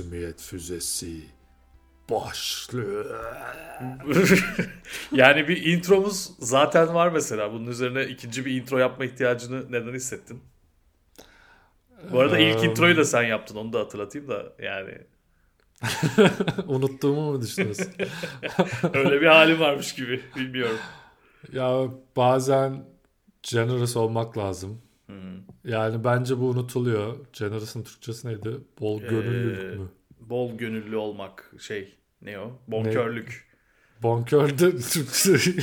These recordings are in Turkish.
Masumiyet Füzesi başlıyor. yani bir intromuz zaten var mesela. Bunun üzerine ikinci bir intro yapma ihtiyacını neden hissettin? Bu arada ilk introyu da sen yaptın. Onu da hatırlatayım da yani. Unuttuğumu mu düşünüyorsun? Öyle bir halim varmış gibi. Bilmiyorum. Ya bazen generous olmak lazım. Yani bence bu unutuluyor. Generous'ın Türkçesi neydi? Bol gönüllülük Ee, mü? Bol gönüllü olmak şey ne o? Bonkörlük. Bonkör de Türkçe.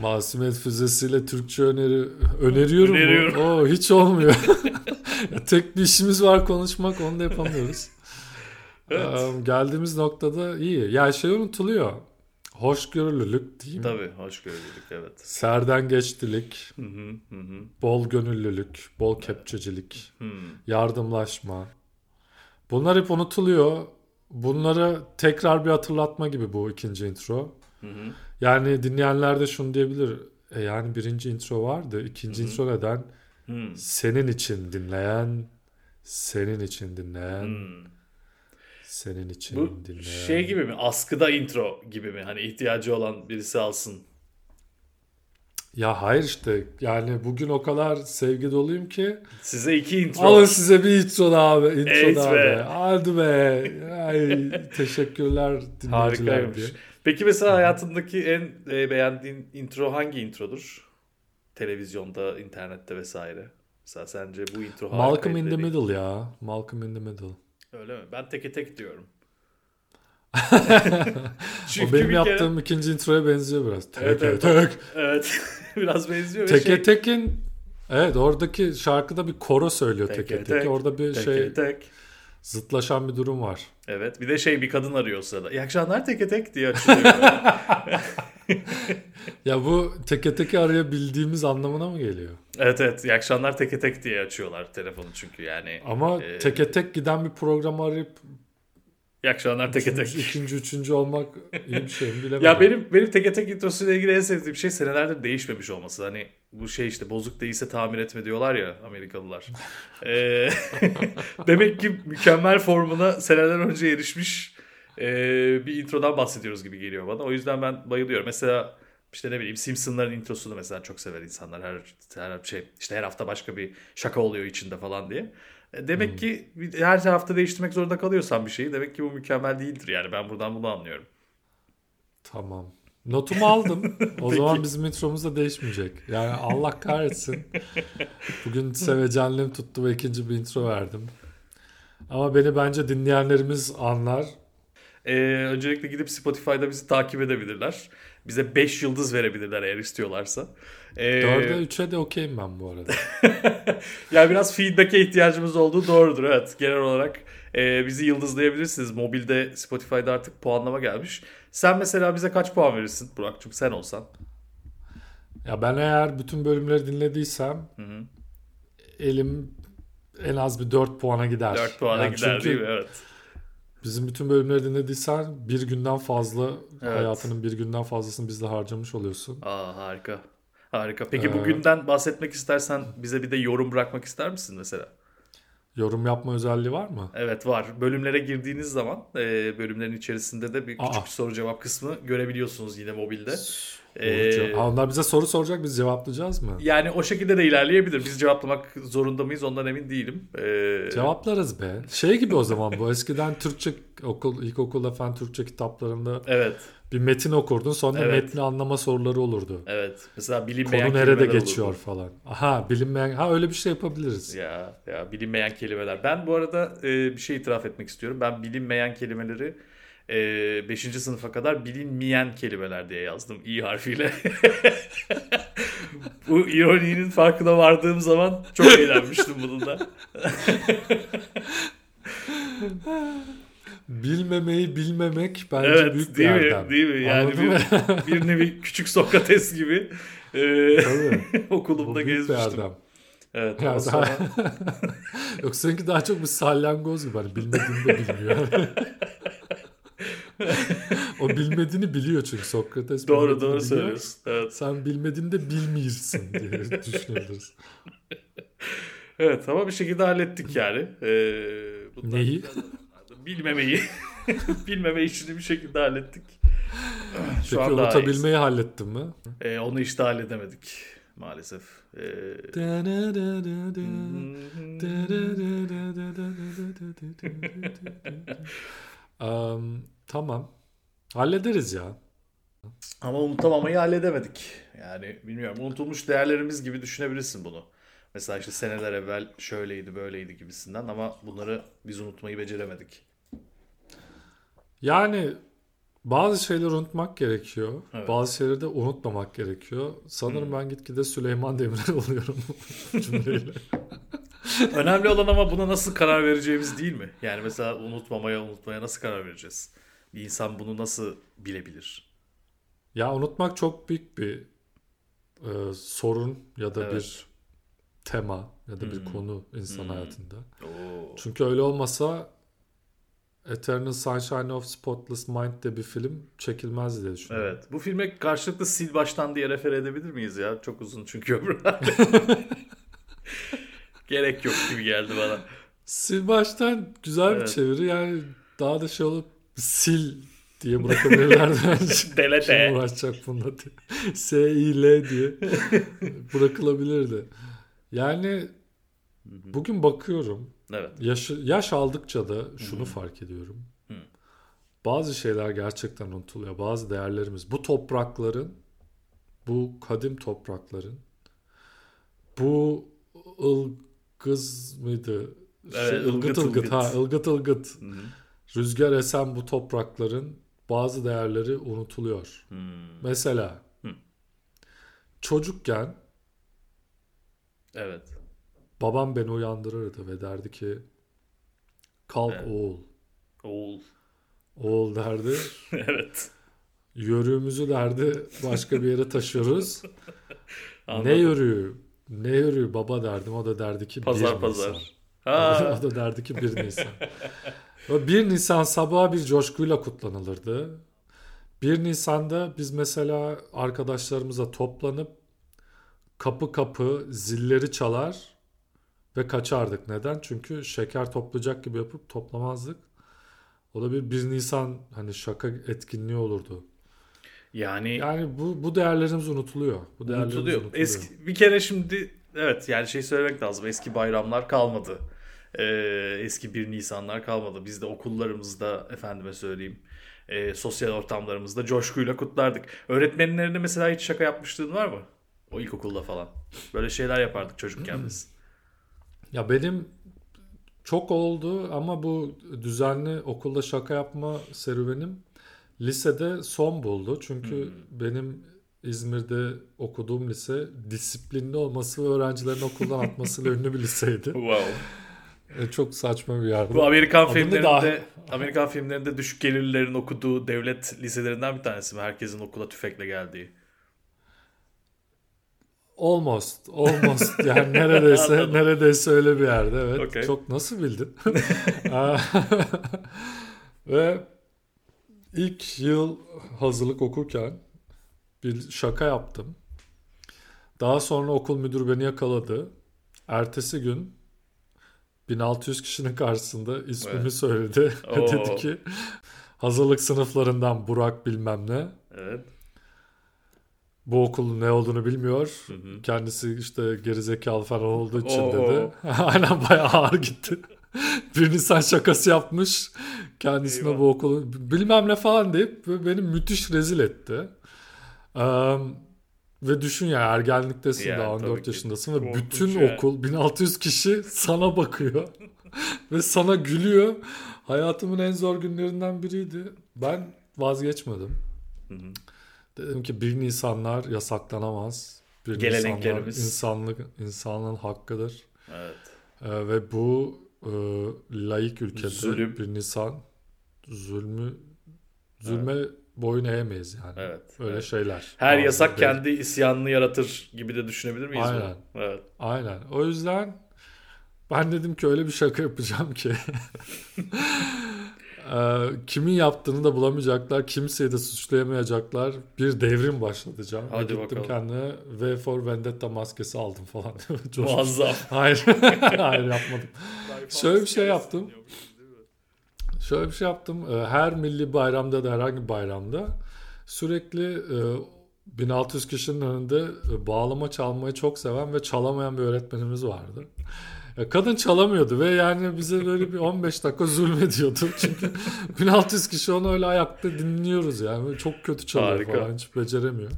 Masumiyet füzesiyle Türkçe öneri öneriyorum. Öneriyorum. Oo, hiç olmuyor. Tek bir işimiz var konuşmak onu da yapamıyoruz. Evet. Ee, geldiğimiz noktada iyi. Ya şey unutuluyor. Hoşgörülülük diyeyim. Tabii hoşgörülülük evet. Serden geçtilik, Hı hı hı hı. bol gönüllülük, bol kepçecilik, Hmm. yardımlaşma. Bunlar hep unutuluyor. Bunları tekrar bir hatırlatma gibi bu ikinci intro. Hı hı. Yani dinleyenler de şunu diyebilir. E yani birinci intro vardı. ikinci intro neden? Hmm. Senin için dinleyen, senin için dinleyen, Hmm. Senin için Bu dinleyen. şey gibi mi? Askıda intro gibi mi? Hani ihtiyacı olan birisi alsın. Ya hayır işte yani bugün o kadar sevgi doluyum ki Size iki intro. alın size bir intro daha abi. Intro Evet daha be. be. Hadi be. Ay, teşekkürler dinleyiciler Harikaymış. diye. Peki mesela hayatındaki en e, beğendiğin intro hangi introdur? Televizyonda, internette vesaire. Mesela sence bu intro Malcolm in the Middle ya. Malcolm in the Middle. Öyle mi? Ben teke tek diyorum. o benim yaptığım ikinci introya benziyor biraz. Tek Evet, evet. tek. Evet. Biraz benziyor Teke şey... Tekin Evet oradaki şarkıda bir koro söylüyor Teke teke tek, teke. Orada bir Teke şey tek. Zıtlaşan bir durum var. Evet. Bir de şey bir kadın arıyor o sırada. İyi akşamlar teke tek diye açılıyor. Ya bu teke teke arayabildiğimiz anlamına mı geliyor? evet evet. İyi akşamlar teke tek diye açıyorlar telefonu çünkü yani. Ama Ee, teke tek giden bir programı arayıp İyi akşamlar teke tek. ikinci, üçüncü olmak iyi bir şey mi bilemedim. Ya benim benim teke tek introsuyla ilgili en sevdiğim şey senelerdir değişmemiş olması. Hani bu şey işte bozuk değilse tamir etme diyorlar ya Amerikalılar. Ee, demek ki mükemmel formuna seneler önce erişmiş ee, bir introdan bahsediyoruz gibi geliyor bana. O yüzden ben bayılıyorum. Mesela işte ne bileyim Simpsonların introsunu mesela çok sever insanlar. Her, her şey işte her hafta başka bir şaka oluyor içinde falan diye. E, Demek ki her hafta değiştirmek zorunda kalıyorsan bir şeyi demek ki bu mükemmel değildir yani ben buradan bunu anlıyorum. Tamam. Notumu aldım. O zaman bizim intromuz da değişmeyecek. Yani Allah kahretsin. Bugün sevecenliğim tuttu ve ikinci bir intro verdim. Ama beni bence dinleyenlerimiz anlar. Ee, öncelikle gidip Spotify'da bizi takip edebilirler. Bize 5 yıldız verebilirler eğer istiyorlarsa. Ee, 4'e 3'e de okeyim ben bu arada. yani biraz feedback'e ihtiyacımız olduğu doğrudur. Evet genel olarak e, bizi yıldızlayabilirsiniz. Mobilde Spotify'da artık puanlama gelmiş. Sen mesela bize kaç puan verirsin Burak'cığım sen olsan? Ya ben eğer bütün bölümleri dinlediysem Hı hı. elim en az bir 4 puana gider. 4 puana Yani gider çünkü değil mi? Evet. Bizim bütün bölümleri dinlediysen bir günden fazla Evet. hayatının bir günden fazlasını bizde harcamış oluyorsun. Aa harika. Harika. Peki Ee, bugünden bahsetmek istersen bize bir de yorum bırakmak ister misin mesela? Yorum yapma özelliği var mı? Evet var. Bölümlere girdiğiniz zaman e, bölümlerin içerisinde de bir küçük Aa. soru cevap kısmı görebiliyorsunuz yine mobilde. Ee, onlar bize soru soracak biz cevaplayacağız mı? Yani o şekilde de ilerleyebilir. Biz cevaplamak zorunda mıyız ondan emin değilim. Ee, Cevaplarız be. Şey gibi o zaman bu. Eskiden Türkçe okul, ilkokulda fen Türkçe kitaplarında Evet. bir metin okurdun. Sonra Evet. metni anlama soruları olurdu. Evet. Mesela bilinmeyen Konu nerede geçiyor olurdu. falan. Aha bilinmeyen. Ha öyle bir şey yapabiliriz. Ya ya bilinmeyen kelimeler. Ben bu arada e, bir şey itiraf etmek istiyorum. Ben bilinmeyen kelimeleri 5. sınıfa kadar bilinmeyen kelimeler diye yazdım i harfiyle. bu ironinin farkına vardığım zaman çok eğlenmiştim bununla. Bilmemeyi bilmemek bence Evet büyük bir değil mi? erdem. Değil mi? Yani Anladın mı? bir, bir nevi küçük Sokrates gibi e. Bu okulumda bir gezmiştim. Evet. Ya ondan daha- sonra... Yok seninki daha çok bir salyangoz gibi. Hani bilmediğini de bilmiyor. o bilmediğini biliyor çünkü Sokrates. doğru doğru söylüyorsun. Evet. Sen bilmediğini de bilmiyorsun diye düşünüyoruz. Evet ama bir şekilde hallettik yani. Ee, Bunlar Neyi? Bilmemeyi. Bilmeme işini bir şekilde hallettik. Şu Peki unutabilmeyi hallettin mi? Ee, onu işte halledemedik maalesef. Ee, Am, tamam. Hallederiz ya. ama unutamamayı halledemedik. Yani bilmiyorum unutulmuş değerlerimiz gibi düşünebilirsin bunu. Mesela işte seneler evvel şöyleydi böyleydi gibisinden ama bunları biz unutmayı beceremedik. Yani bazı şeyleri unutmak gerekiyor. Evet. Bazı şeyleri de unutmamak gerekiyor. Sanırım ben gitgide Süleyman Demirel oluyorum cümleyle. Önemli olan ama buna nasıl karar vereceğimiz değil mi? Yani mesela unutmamaya unutmaya nasıl karar vereceğiz? Bir insan bunu nasıl bilebilir? Ya unutmak çok büyük bir e, sorun ya da Evet. bir tema ya da bir Hmm. konu insan Hmm. hayatında. Oo. Çünkü öyle olmasa Eternal Sunshine of Spotless Mind de bir film çekilmezdi diye düşünüyorum. Evet. Bu filme karşılıklı sil baştan diye refer edebilir miyiz ya? Çok uzun çünkü öbür Gerek yok gibi geldi bana. Sil baştan güzel bir Evet. çeviri yani daha da şey olup sil diye bırakabilirlerdi bence. Delete. Kim uğraşacak bununla diye. S-I-L diye bırakılabilirdi. Yani bugün bakıyorum Evet. yaş, yaş aldıkça da şunu fark ediyorum. Hı. Bazı şeyler gerçekten unutuluyor. Bazı değerlerimiz. Bu toprakların, bu kadim toprakların, bu ılgız mıydı? Evet, Şey, ılgıt ılgıt ılgıt. Ha, ılgıt ılgıt. Hı hı. Rüzgar esen bu toprakların bazı değerleri unutuluyor. Hmm. Mesela Hı. çocukken Evet. Babam beni uyandırırdı ve derdi ki kalk Evet. oğul. Oğul. Oğul derdi. evet. Yörüğümüzü derdi başka bir yere taşıyoruz. Ne yörüğü? Ne yörüğü baba derdim. O da derdi ki Pazar 1 pazar. Nisan. Ha. o da derdi ki 1 Nisan. Ve 1 Nisan sabahı bir coşkuyla kutlanılırdı. 1 Nisan'da biz mesela arkadaşlarımıza toplanıp kapı kapı zilleri çalar ve kaçardık. Neden? Çünkü şeker toplayacak gibi yapıp toplamazdık. O da bir 1 Nisan hani şaka etkinliği olurdu. Yani Yani bu bu değerlerimiz unutuluyor. Bu değerlerimiz unutuluyor. unutuluyor. Eski bir kere şimdi evet yani şey söylemek lazım. Eski bayramlar kalmadı. Ee, eski 1 Nisanlar kalmadı. Biz de okullarımızda efendime söyleyeyim e, sosyal ortamlarımızda coşkuyla kutlardık. Öğretmenlerine mesela hiç şaka yapmışlığın var mı? O ilkokulda falan. Böyle şeyler yapardık çocukken biz. Ya benim çok oldu ama bu düzenli okulda şaka yapma serüvenim lisede son buldu. Çünkü Hmm. benim İzmir'de okuduğum lise disiplinli olması ve öğrencilerin okuldan atmasıyla ünlü bir liseydi. Wow. E, çok saçma bir yerdi. Bu Amerikan Adını filmlerinde dahi- Amerikan filmlerinde düşük gelirlilerin okuduğu devlet liselerinden bir tanesi mi? Herkesin okula tüfekle geldiği. Almost, almost yani neredeyse neredeyse öyle bir yerde evet. Okey. Çok nasıl bildin? Ve ilk yıl hazırlık okurken bir şaka yaptım. Daha sonra okul müdürü beni yakaladı. Ertesi gün 1600 kişinin karşısında ismimi Evet. söyledi. Dedi ki hazırlık sınıflarından Burak bilmem ne. Evet. Bu okulun ne olduğunu bilmiyor. Hı hı. Kendisi işte gerizekalı falan olduğu için Oo. dedi. Aynen bayağı ağır gitti. bir Nisan şakası yapmış. Kendisine Eyvah. bu okulu bilmem ne falan deyip beni müthiş rezil etti. Eee, ve düşün ya ergenliktesin Yani daha tabii 14 ki. yaşındasın ve Korkunç bütün ya. okul 1600 kişi sana bakıyor. ve sana gülüyor. Hayatımın en zor günlerinden biriydi. Ben vazgeçmedim. Hı hı. Dedim ki bir Nisanlar yasaklanamaz. Bir Geleneklerimiz. insanlık, insanlığın hakkıdır. Evet. Ee, ve bu e, laik ülkede Zulüm. bir Nisan zulmü zulme boyun eğemeyiz yani. Evet. Öyle evet. şeyler. Her yasak değil. kendi isyanını yaratır gibi de düşünebilir miyiz? Aynen. Evet. Aynen. O yüzden ben dedim ki öyle bir şaka yapacağım ki Ee, kimin yaptığını da bulamayacaklar. Kimseyi de suçlayamayacaklar. Bir devrim başlatacağım. Hadi gittim bakalım. kendime V for Vendetta maskesi aldım falan. Muazzam. Hayır. Hayır yapmadım. Şöyle bir şey yaptım. Şöyle bir şey yaptım. Ee, her milli bayramda da herhangi bir bayramda sürekli 1600 e, kişinin önünde e, bağlama çalmayı çok seven ve çalamayan bir öğretmenimiz vardı. Kadın çalamıyordu ve yani bize böyle bir 15 dakika zulmediyordu. Çünkü 1600 kişi onu öyle ayakta dinliyoruz yani. çok kötü çalıyor Harika. falan hiç beceremiyor.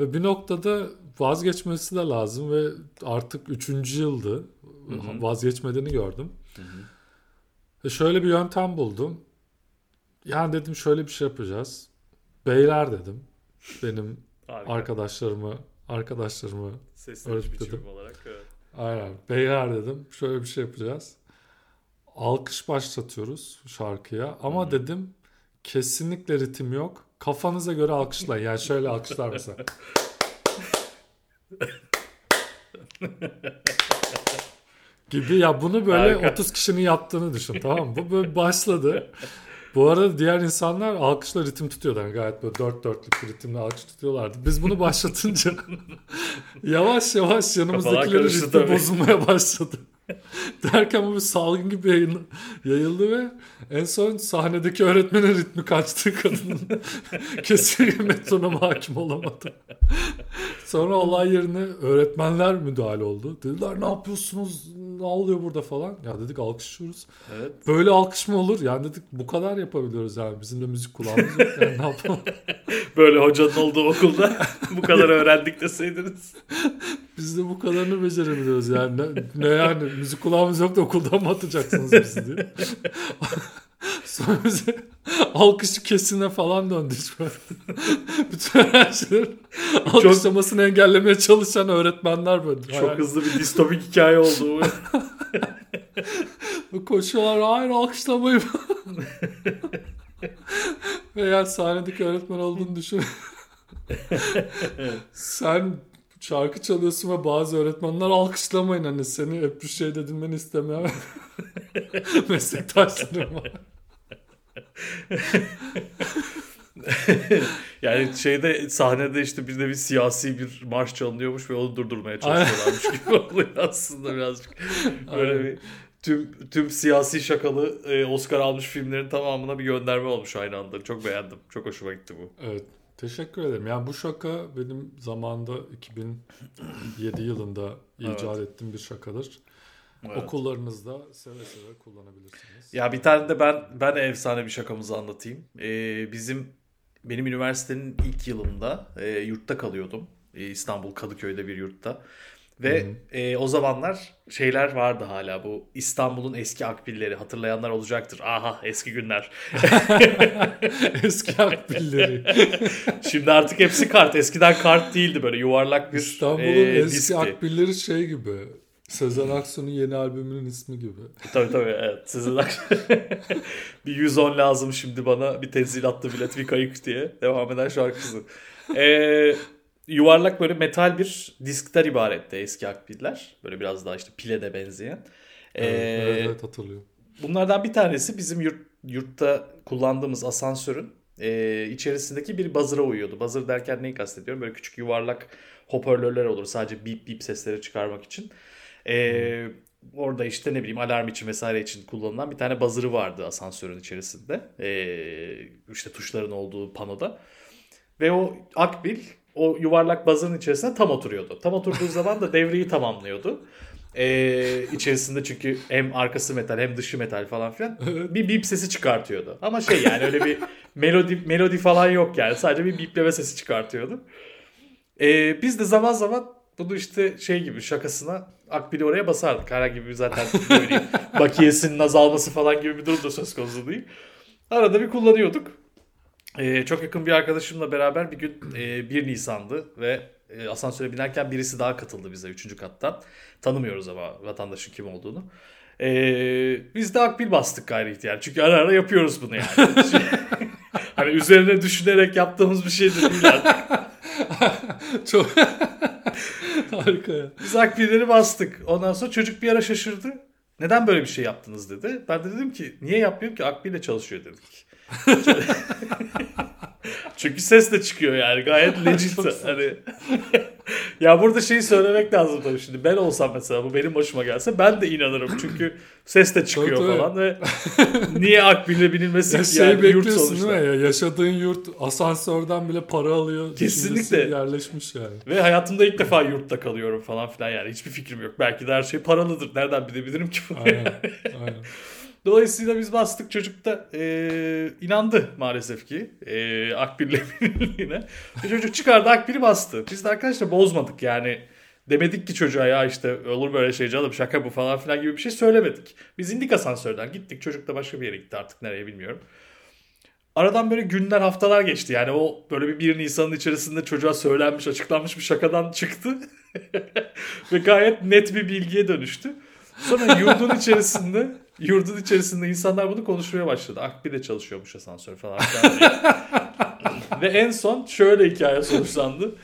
Ve bir noktada vazgeçmesi de lazım ve artık 3. yıldı. Hı-hı. Vazgeçmediğini gördüm. Hı-hı. Ve şöyle bir yöntem buldum. Yani dedim şöyle bir şey yapacağız. Beyler dedim. Benim Harika. arkadaşlarımı arkadaşlarımı öğretmenim olarak evet. Aynen. Beyler dedim. Şöyle bir şey yapacağız. Alkış başlatıyoruz şarkıya. Ama hmm. dedim kesinlikle ritim yok. Kafanıza göre alkışlayın. Yani şöyle alkışlar mesela. gibi ya bunu böyle Harika. 30 kişinin yaptığını düşün tamam mı? Bu böyle başladı. Bu arada diğer insanlar alkışla ritim tutuyorlar. Gayet böyle dört dörtlük bir ritimle alkış tutuyorlardı. Biz bunu başlatınca yavaş yavaş yanımızdakilerin ritmi bozulmaya başladı. Derken bu bir salgın gibi yayın, yayıldı ve en son sahnedeki öğretmenin ritmi kaçtı kadının. Kesinlikle metronoma hakim olamadı. Sonra olay yerine öğretmenler müdahale oldu. Dediler ne yapıyorsunuz? Ne oluyor burada falan? Ya dedik alkışlıyoruz. Evet. Böyle alkış mı olur? Yani dedik bu kadar yapabiliyoruz yani. Bizim de müzik kulağımız yok. Yani ne yapalım? Böyle hocanın olduğu okulda bu kadar öğrendik deseydiniz. Biz de bu kadarını becerebiliyoruz yani. Ne, ne yani müzik kulağımız yok da okuldan mı atacaksınız bizi diye. Sonra bize alkışı kesine falan döndü. Bütün şeyler alkışlamasını çok, engellemeye çalışan öğretmenler böyle. Çok Hayal... hızlı bir distopik hikaye oldu bu. Koşuyorlar hayır alkışlamayın. Ve yani sahnedeki öğretmen olduğunu düşün. Sen şarkı çalıyorsun ve bazı öğretmenler alkışlamayın hani seni hep bir şey edilmeni istemiyor. Meslektaşlarım var. yani şeyde sahnede işte bir de bir siyasi bir marş çalınıyormuş ve onu durdurmaya çalışıyorlarmış gibi oluyor aslında birazcık. Böyle Aynen. bir tüm tüm siyasi şakalı e, Oscar almış filmlerin tamamına bir gönderme olmuş aynı anda. Çok beğendim. Çok hoşuma gitti bu. Evet. Teşekkür ederim. Yani bu şaka benim zamanda 2007 yılında icat evet. ettiğim bir şakadır. Evet. Okullarınızda seve seve kullanabilirsiniz. Ya bir tane de ben ben efsane bir şakamızı anlatayım. Ee, bizim benim üniversitenin ilk yılında e, yurtta kalıyordum. E, İstanbul Kadıköy'de bir yurtta. Ve e, o zamanlar şeyler vardı hala bu İstanbul'un eski akbilleri hatırlayanlar olacaktır. Aha eski günler. eski akbilleri. Şimdi artık hepsi kart. Eskiden kart değildi böyle yuvarlak bir İstanbul'un e, eski diskti. akbilleri şey gibi. Sezen Aksu'nun yeni albümünün ismi gibi. tabii tabii evet. Sezen Aksu. bir 110 lazım şimdi bana bir tenzilatlı bilet bir kayık diye devam eden şarkısı. Eee yuvarlak böyle metal bir diskten ibaretti eski akbiller. Böyle biraz daha işte pile de benzeyen. Evet, ee, evet, evet hatırlıyorum. Bunlardan bir tanesi bizim yurt, yurtta kullandığımız asansörün e, içerisindeki bir buzzer'a uyuyordu. Buzzer derken neyi kastediyorum? Böyle küçük yuvarlak hoparlörler olur sadece bip bip sesleri çıkarmak için. E, hmm. Orada işte ne bileyim alarm için vesaire için kullanılan bir tane buzzer'ı vardı asansörün içerisinde. E, işte tuşların olduğu panoda. Ve o akbil o yuvarlak bazının içerisine tam oturuyordu. Tam oturduğu zaman da devreyi tamamlıyordu. Ee, içerisinde çünkü hem arkası metal hem dışı metal falan filan bir bip sesi çıkartıyordu. Ama şey yani öyle bir melodi melodi falan yok yani sadece bir bipleme sesi çıkartıyordu. Ee, biz de zaman zaman bunu işte şey gibi şakasına akbili oraya basardık. Herhangi bir zaten böyle bakiyesinin azalması falan gibi bir durum da söz konusu değil. Arada bir kullanıyorduk. Ee, çok yakın bir arkadaşımla beraber bir gün e, 1 Nisan'dı ve e, asansöre binerken birisi daha katıldı bize 3. kattan. Tanımıyoruz ama vatandaşın kim olduğunu. Ee, biz de akbil bastık gayri ihtiyar. Çünkü ara ara yapıyoruz bunu yani. hani üzerine düşünerek yaptığımız bir şey de değil artık. Çok harika. Biz akbilleri bastık. Ondan sonra çocuk bir ara şaşırdı. Neden böyle bir şey yaptınız dedi. Ben de dedim ki niye yapmıyorum ki akbille çalışıyor dedik. Çünkü ses de çıkıyor yani gayet legit. hani ya burada şeyi söylemek lazım tabii şimdi. Ben olsam mesela bu benim başıma gelse ben de inanırım. Çünkü ses de çıkıyor Tabii, falan ve niye akbille binilmesi Ya ki şey yani yurt sonuçta. değil mi ya? Yaşadığın yurt asansörden bile para alıyor. Kesinlikle. Yerleşmiş yani. Ve hayatımda ilk defa yurtta kalıyorum falan filan yani hiçbir fikrim yok. Belki de her şey paralıdır. Nereden bilebilirim ki bunu? Aynen. Aynen. Dolayısıyla biz bastık çocuk da e, inandı maalesef ki e, Akbil'le bilinliğine. Ve çocuk çıkardı Akbil'i bastı. Biz de arkadaşlar bozmadık yani. Demedik ki çocuğa ya işte olur böyle şey canım şaka bu falan filan gibi bir şey söylemedik. Biz indik asansörden gittik çocuk da başka bir yere gitti artık nereye bilmiyorum. Aradan böyle günler haftalar geçti yani o böyle bir 1 Nisan'ın içerisinde çocuğa söylenmiş açıklanmış bir şakadan çıktı. Ve gayet net bir bilgiye dönüştü. Sonra yurdun içerisinde yurdun içerisinde insanlar bunu konuşmaya başladı. Akbil'de çalışıyormuş asansör falan. Ve en son şöyle hikaye sonuçlandı.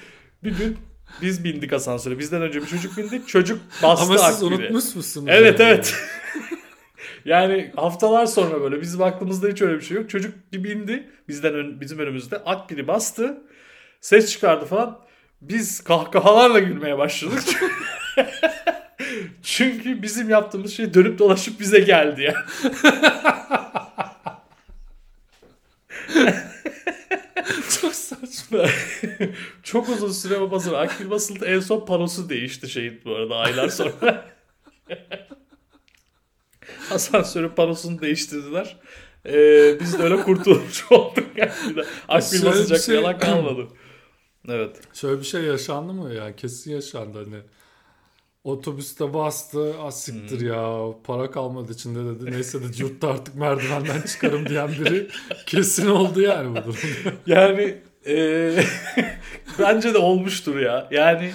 Bir gün biz bindik asansöre. Bizden önce bir çocuk bindi. Çocuk bastı Ama siz Akbil'i. unutmuş musunuz? Evet yani? evet. yani haftalar sonra böyle bizim aklımızda hiç öyle bir şey yok. Çocuk bir bindi bizden ön, bizim önümüzde Akbil'i bastı. Ses çıkardı falan. Biz kahkahalarla gülmeye başladık. Çünkü bizim yaptığımız şey dönüp dolaşıp bize geldi yani. Çok saçma. Çok uzun süre basılı. Akbil basıldı. En son panosu değişti şeyin bu arada aylar sonra. Asansörün panosunu değiştirdiler. Ee, biz de öyle kurtulmuş olduk. Yani. Akbil basacak şey- yalan kalmadı. Evet. Şöyle bir şey yaşandı mı ya? Kesin yaşandı hani. Otobüste bastı. Az siktir ya. Para kalmadı içinde dedi. Neyse de yurtta artık merdivenden çıkarım diyen biri kesin oldu yani bu durumda. Yani ee, bence de olmuştur ya. Yani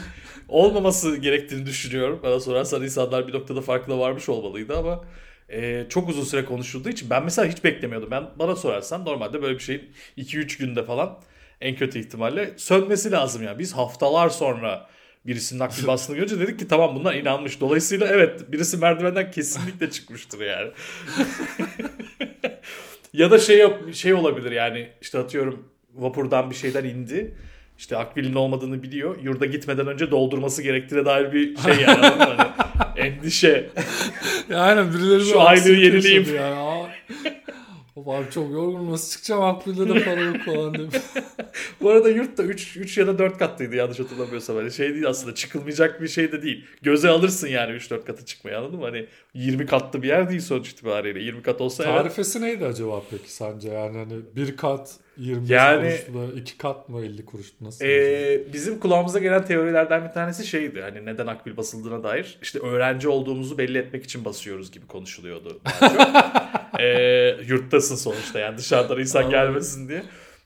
olmaması gerektiğini düşünüyorum. Bana sorarsan insanlar bir noktada farkına varmış olmalıydı ama ee, çok uzun süre konuşulduğu için ben mesela hiç beklemiyordum. Ben bana sorarsan normalde böyle bir şeyin 2-3 günde falan en kötü ihtimalle sönmesi lazım ya. Biz haftalar sonra birisinin akbil bastığını görünce dedik ki tamam bunlar inanmış. Dolayısıyla evet birisi merdivenden kesinlikle çıkmıştır yani. ya da şey şey olabilir yani işte atıyorum vapurdan bir şeyden indi. İşte akbilin olmadığını biliyor. Yurda gitmeden önce doldurması gerektiğine dair bir şey yani. Hani endişe. Ya aynen birileri Şu aksilik yenileyim. Yani. Abi çok yorgunum nasıl çıkacağım akbilde de para yok falan demiş. Bu arada yurt da 3, 3 ya da 4 katlıydı yanlış hatırlamıyorsam. Hani şey değil aslında çıkılmayacak bir şey de değil. Göze alırsın yani 3-4 katı çıkmayı anladın mı? Hani 20 katlı bir yer değil sonuç itibariyle. 20 kat olsa evet. Tarifesi neydi acaba peki sence? Yani hani bir kat 20 Yani- kuruşla iki kat mı 50 kuruş nasıl? Ee, bizim kulağımıza gelen teorilerden bir tanesi şeydi. Hani neden akbil basıldığına dair. İşte öğrenci olduğumuzu belli etmek için basıyoruz gibi konuşuluyordu. Ee, yurttasın sonuçta yani dışarıdan insan gelmesin diye.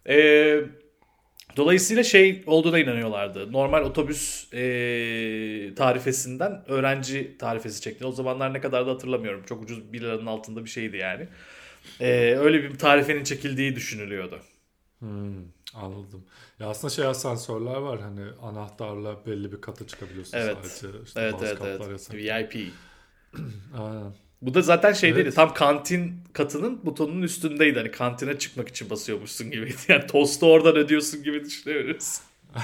Ee, dolayısıyla şey olduğuna inanıyorlardı. Normal otobüs ee, tarifesinden öğrenci tarifesi çekti. O zamanlar ne kadar da hatırlamıyorum. Çok ucuz 1 liranın altında bir şeydi yani. Ee, öyle bir tarifenin çekildiği düşünülüyordu. Hmm, anladım. Ya aslında şey asansörler var hani anahtarla belli bir kata çıkabiliyorsun Evet. sadece. İşte Evet evet evet. VIP. Aynen. Bu da zaten şey Evet. değil. Tam kantin katının butonunun üstündeydi. Hani kantine çıkmak için basıyormuşsun gibiydi. Yani tostu oradan ödüyorsun gibi düşünebiliriz.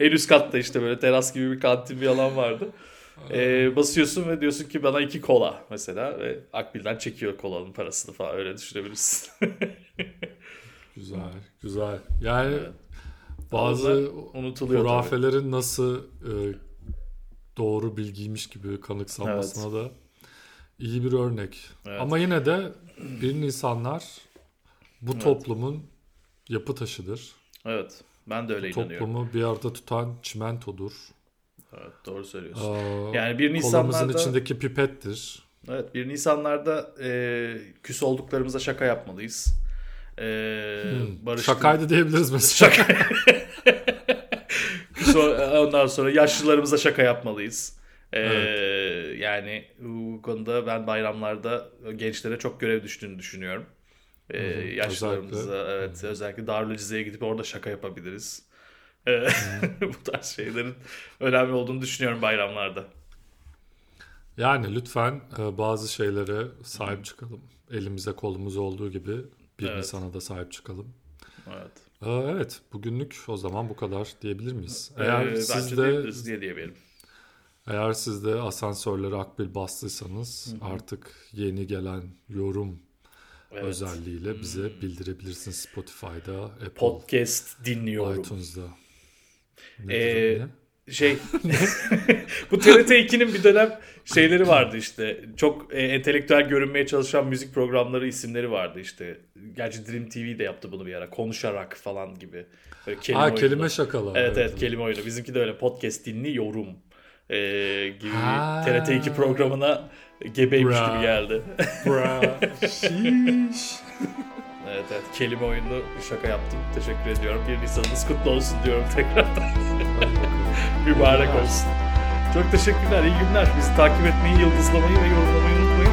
en üst katta işte böyle teras gibi bir kantin bir alan vardı. Ee, basıyorsun ve diyorsun ki bana iki kola mesela ve Akbil'den çekiyor kolanın parasını falan öyle düşünebilirsin. Güzel, güzel. Yani Evet. bazı unutuluyor tabii. hurafelerin nasıl e, doğru bilgiymiş gibi kanıksanmasına da iyi bir örnek. Evet. Ama yine de bir insanlar bu Evet. toplumun yapı taşıdır. Evet. Ben de öyle inanıyorum. Toplumu bir arada tutan çimentodur. Evet, doğru söylüyorsun. Ee, Yani bir Kolumuzun Nisanlarda içindeki pipettir. Evet, bir Nisanlarda e, küs olduklarımıza şaka yapmalıyız. E, Hmm. barıştık- Şakaydı diyebiliriz mesela. Şaka. Ondan sonra yaşlılarımıza şaka yapmalıyız. E, Yani bu konuda ben bayramlarda gençlere çok görev düştüğünü düşünüyorum. E, Hı hı, yaşlılarımıza özellikle. evet özellikle Darülcize'ye gidip orada şaka yapabiliriz. E, bu tarz şeylerin önemli olduğunu düşünüyorum bayramlarda. Yani lütfen e, bazı şeylere sahip çıkalım. Elimize kolumuz olduğu gibi bir Evet. insana da sahip çıkalım. Evet. Ee, Evet, bugünlük o zaman bu kadar diyebilir miyiz? Ee, Eğer bence siz de diye diyebilirim. eğer siz de asansörlere akbil bastıysanız artık yeni gelen yorum Evet. özelliğiyle bize bildirebilirsiniz Spotify'da, Apple, Podcast dinliyorum. iTunes'da. Ne Ee? Şey bu TRT 2'nin bir dönem şeyleri vardı işte. Çok e, entelektüel görünmeye çalışan müzik programları isimleri vardı işte. Gerçi Dream TV de yaptı bunu bir ara. Konuşarak falan gibi. Böyle kelime Ha oyunu. kelime şakalar. Evet evet kelime oyunu. Bizimki de öyle podcast dinliyorum e, gibi Ha. TRT 2 programına gebeymiş Bra. gibi geldi. Bra. Evet evet kelime oyunu şaka yaptım. Teşekkür ediyorum. Bir Nisan'ınız kutlu olsun diyorum tekrardan. Mübarek olsun. Çok teşekkürler. iyi günler. Bizi takip etmeyi, yıldızlamayı ve yorumlamayı unutmayın.